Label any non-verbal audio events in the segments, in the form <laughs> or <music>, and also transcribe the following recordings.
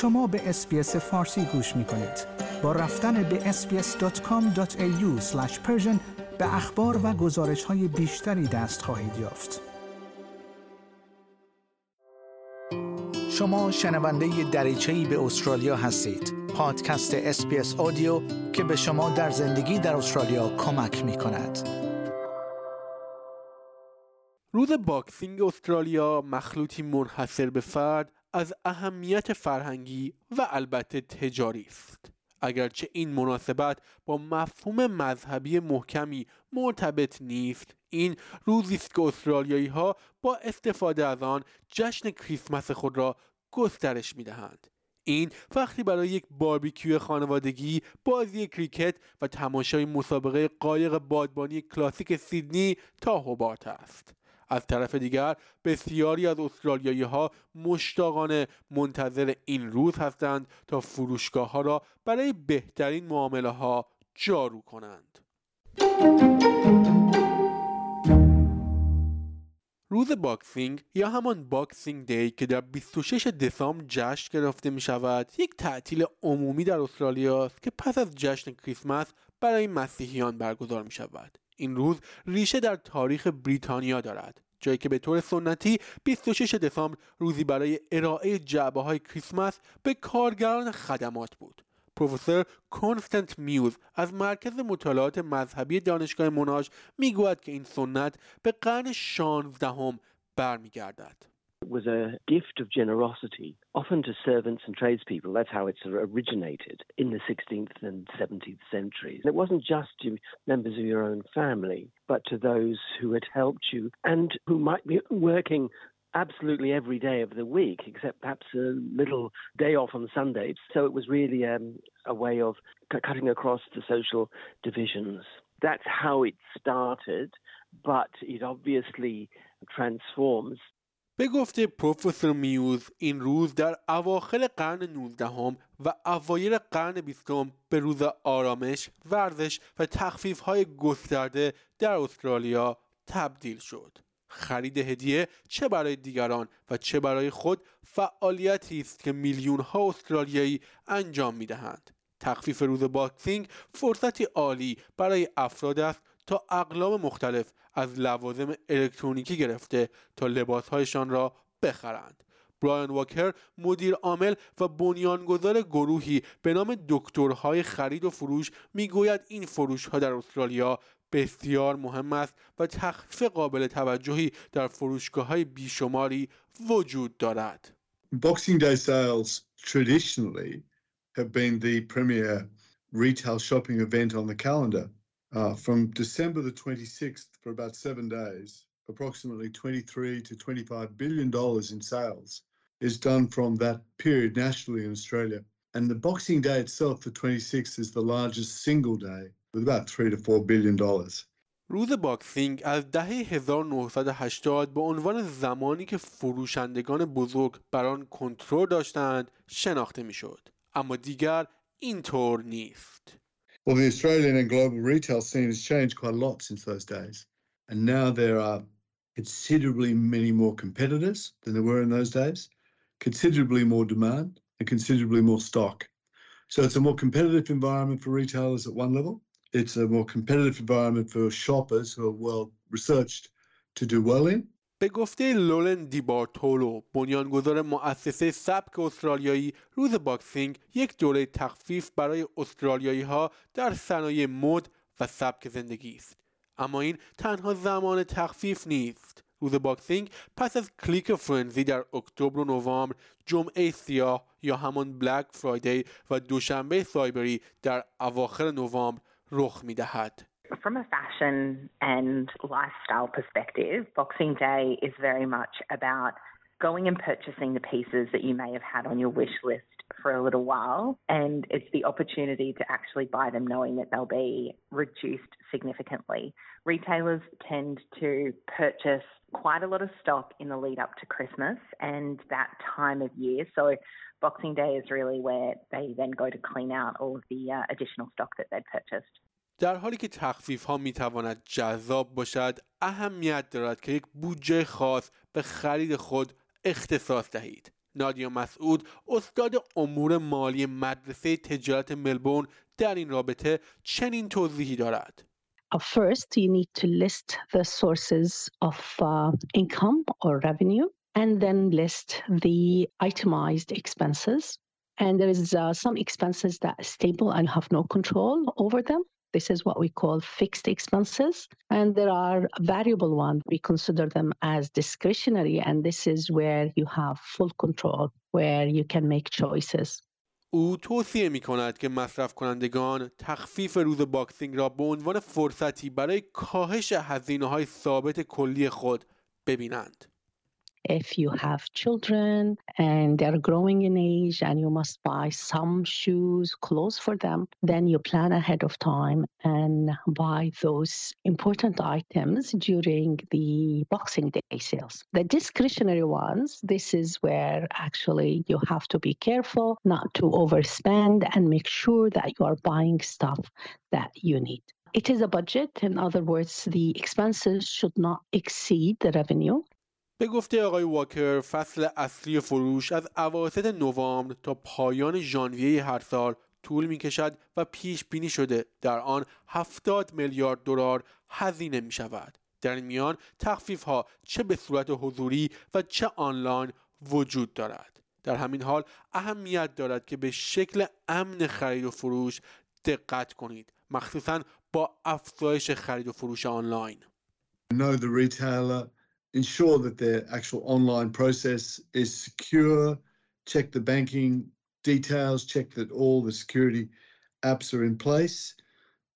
شما به SBS فارسی گوش می کنید. با رفتن به sbs.com.au به اخبار و گزارش های بیشتری دست خواهید یافت. شما شنونده دریچه‌ای به استرالیا هستید. پادکست SBS Audio که به شما در زندگی در استرالیا کمک می کند. روز باکسینگ استرالیا مخلوطی منحصر به فرد از اهمیت فرهنگی و البته تجاری است. اگرچه این مناسبت با مفهوم مذهبی محکمی مرتبط نیست این روزی است که استرالیایی ها با استفاده از آن جشن کریسمس خود را گسترش می دهند. این وقتی برای یک باربیکیو خانوادگی بازی کریکت و تماشای مسابقه قایق بادبانی کلاسیک سیدنی تا هوبارت است از طرف دیگر بسیاری از استرالیایی ها مشتاقانه منتظر این روز هستند تا فروشگاه ها را برای بهترین معامله ها جارو کنند. روز باکسینگ یا همان Boxing Day که در 26 دسامبر جشن گرفته می شود یک تعطیل عمومی در استرالیا است که پس از جشن کریسمس برای مسیحیان برگزار می شود این روز ریشه در تاریخ بریتانیا دارد جایی که به طور سنتی 26 دسامبر روزی برای ارائه جعبه های کریسمس به کارگران خدمات بود. پروفسور کنستنت میوز از مرکز مطالعات مذهبی دانشگاه موناش می‌گوید که این سنت به قرن 16 برمیگردد. Was a gift of generosity, often to servants and tradespeople. That's how it's originated in the 16th and 17th centuries. It wasn't just to members of your own family, but to those who had helped you and who might be working absolutely every day of the week, except perhaps a little day off on Sunday. So it was really um, a way of cutting across the social divisions. That's how it started, but it obviously transforms به گفته پروفسور میوز این روز در اواخر قرن 19 و اوایل قرن 20 به روز آرامش، ورزش و تخفیف های گسترده در استرالیا تبدیل شد. خرید هدیه چه برای دیگران و چه برای خود فعالیتی است که میلیون ها استرالیایی انجام می دهند. تخفیف روز باکسینگ فرصتی عالی برای افراد است تا اقلام مختلف از لوازم الکترونیکی گرفته تا لباسهایشان را بخرند برایان واکر مدیر عامل و بنیانگذار گروهی به نام دکترهای خرید و فروش می‌گوید این فروش ها در استرالیا بسیار مهم است و تخفیف قابل توجهی در فروشگاه های بیشماری وجود دارد. Boxing Day sales traditionally have been the premier retail shopping event on the calendar. Uh, from December the 26th for about seven days, approximately 23 to 25 billion dollars in sales is done from that period nationally in Australia. And the Boxing Day itself, the 26th, is the largest single day with about 3 to 4 billion dollars. روز باکسینگ از دهه 1980 به عنوان زمانی که فروشندگان بزرگ بر آن کنترل داشتند شناخته میشد اما دیگر اینطور نیست well, the Australian and global retail scene has changed quite a lot since those days. And now there are considerably many more competitors than there were in those days, considerably more demand, and considerably more stock. So it's a more competitive environment for retailers at one level. It's a more competitive environment for shoppers who are well researched to do well in. به گفته لولن دیبارتولو بنیانگذار مؤسسه سبک استرالیایی روز باکسینگ یک دوره تخفیف برای استرالیایی ها در صنایع مد و سبک زندگی است اما این تنها زمان تخفیف نیست روز باکسینگ پس از Click Frenzy در اکتبر و نوامبر جمعه سیاه یا همان Black Friday و دوشنبه سایبری در اواخر نوامبر رخ می دهد. From a fashion and lifestyle perspective, Boxing Day is very much about going and purchasing the pieces that you may have had on your wish list for a little while. And it's the opportunity to actually buy them knowing that they'll be reduced significantly. Retailers tend to purchase quite a lot of stock in the lead up to Christmas and that time of year. So Boxing Day is really where they then go to clean out all of the uh, additional stock that they'd purchased. در حالی که تخفیف ها می تواند جذاب باشد اهمیت دارد که یک بودجه خاص به خرید خود اختصاص دهید نادیا مسعود استاد امور مالی مدرسه تجارت ملبورن در این رابطه چنین توضیحی دارد. First, you need to list the sources of uh, income or revenue and then list the itemized expenses. And there is uh, some expenses that are stable and have no control over them. This is what we call fixed expenses. And there are variable ones. We consider them as discretionary. And this is where you have full control, where you can make choices. او توصیه می کند که مصرف کنندگان تخفیف روز باکسینگ را به عنوان فرصتی برای کاهش هزینه های ثابت کلی خود ببینند. If you have children and they're growing in age and you must buy some shoes, clothes for them, then you plan ahead of time and buy those important items during the Boxing Day sales. The discretionary ones, this is where actually you have to be careful not to overspend and make sure that you are buying stuff that you need. It is a budget. In other words, the expenses should not exceed the revenue. به گفته آقای واکر فصل اصلی فروش از اواسط نوامبر تا پایان ژانویه هر سال طول می کشد و پیش بینی شده در آن 70 میلیارد دلار هزینه می شود. در این میان تخفیف ها چه به صورت حضوری و چه آنلاین وجود دارد. در همین حال اهمیت دارد که به شکل امن خرید و فروش دقت کنید مخصوصا با افزایش خرید و فروش آنلاین. ensure that their actual online process is secure, check the banking details, check that all the security apps are in place.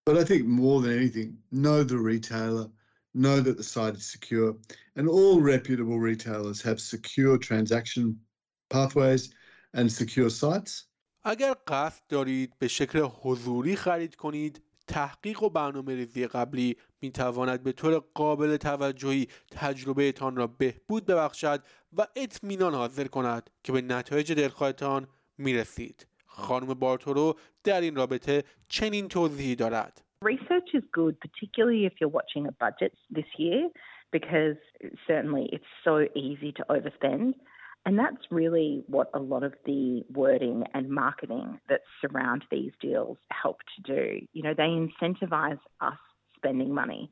But I think more than anything, know the retailer, know that the site is secure, and all reputable retailers have secure transaction pathways and secure sites. اگر قصد دارید به شکل حضوری خرید کنید تحقیق و برنامه ریزی قبلی می تواند به طور قابل توجهی تجربه تان را بهبود ببخشد و اطمینان حاضر کند که به نتایج دلخواهتان می رسید. خانم بارتورو در این رابطه چنین توضیحی دارد. Research is good, particularly if you're watching a budget this year, because certainly it's so easy to overspend. And that's really what a lot of the wording and marketing that surround these deals help to do. You know, they incentivize us spending money.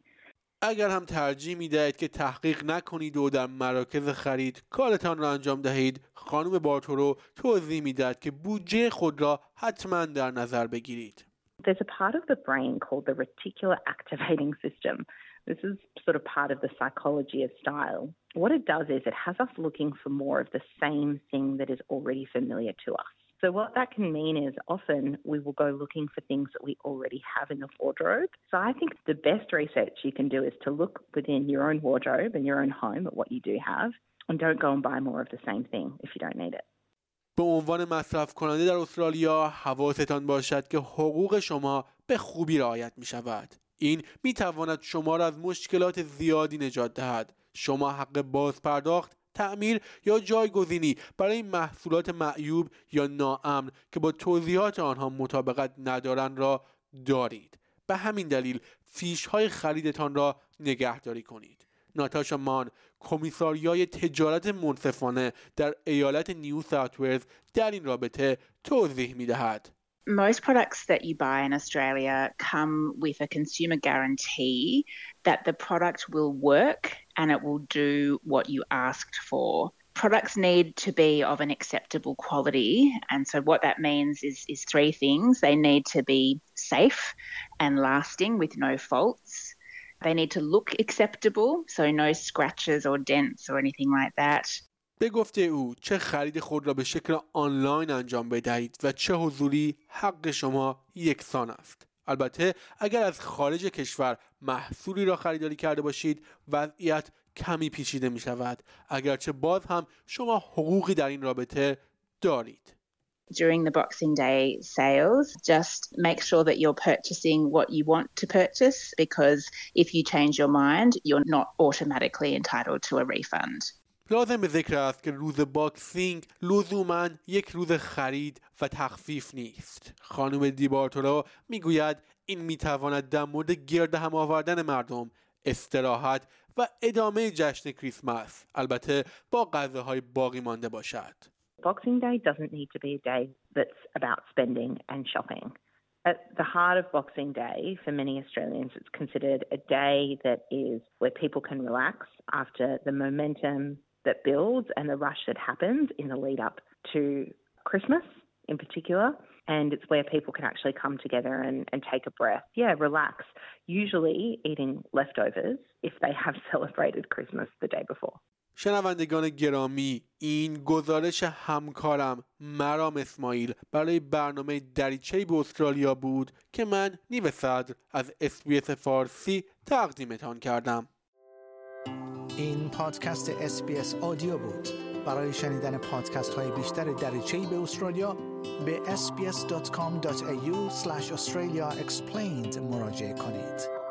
اگر هم ترجیح می دهید که تحقیق نکنید و در مراکز خرید کارتان را انجام دهید خانم بارتورو توضیح می دهد که بودجه خود را حتما در نظر بگیرید. There's a part of the brain called the reticular activating system This is sort of part of the psychology of style. What it does is it has us looking for more of the same thing that is already familiar to us. So, what that can mean is often we will go looking for things that we already have in the wardrobe. So, I think the best research you can do is to look within your own wardrobe and your own home at what you do have and don't go and buy more of the same thing if you don't need it. به عنوان مصرف کننده در استرالیا حواستان باشد که حقوق شما به خوبی رعایت می شود. این می تواند شما را از مشکلات زیادی نجات دهد. شما حق باز پرداخت تعمیر یا جایگزینی برای محصولات معیوب یا ناامن که با توضیحات آنها مطابقت ندارند را دارید. به همین دلیل فیش های خریدتان را نگهداری کنید. ناتاشا مان کمیساریای تجارت منصفانه در ایالت نیو ساوت در این رابطه توضیح می دهد. most products that you buy in Australia come with a consumer guarantee that the product will work and it will do what you asked for. Products need to be of an acceptable quality. And so, what that means is, is three things they need to be safe and lasting with no faults. They need to look acceptable, so no scratches or dents or anything like that. به گفته او چه خرید خود را به شکل آنلاین انجام بدهید و چه حضوری حق شما یکسان است. البته اگر از خارج کشور محصولی را خریداری کرده باشید وضعیت کمی پیچیده می شود اگرچه باز هم شما حقوقی در این رابطه دارید. During the Boxing Day sales, just make sure that you're purchasing what you want to purchase because if you change your mind, you're not automatically entitled to a refund. لازم به ذکر است که روز باکسینگ لزوما یک روز خرید و تخفیف نیست خانم دیبارتورا می‌گوید این می‌تواند در مورد گرد هم آوردن مردم استراحت و ادامه جشن کریسمس البته با غذاهای باقی مانده باشد Boxing Day doesn't need to be a day that's about spending and shopping. At the heart of Boxing Day, for many Australians, it's considered a day that is where people can relax after the momentum that builds and the rush that happens in the lead up to Christmas in particular. And it's where people can actually come together and, and take a breath. Yeah, relax. Usually eating leftovers if they have <laughs> celebrated Christmas the day before. شنوندگان گرامی این گزارش همکارم مرام اسماعیل برای برنامه دریچه به استرالیا بود که من نیو صدر از SBS فارسی تقدیمتان کردم. این پادکست SBS Audio بود. برای شنیدن پادکست های بیشتر دریچه به استرالیا به sbs.com.au australia explained مراجعه کنید.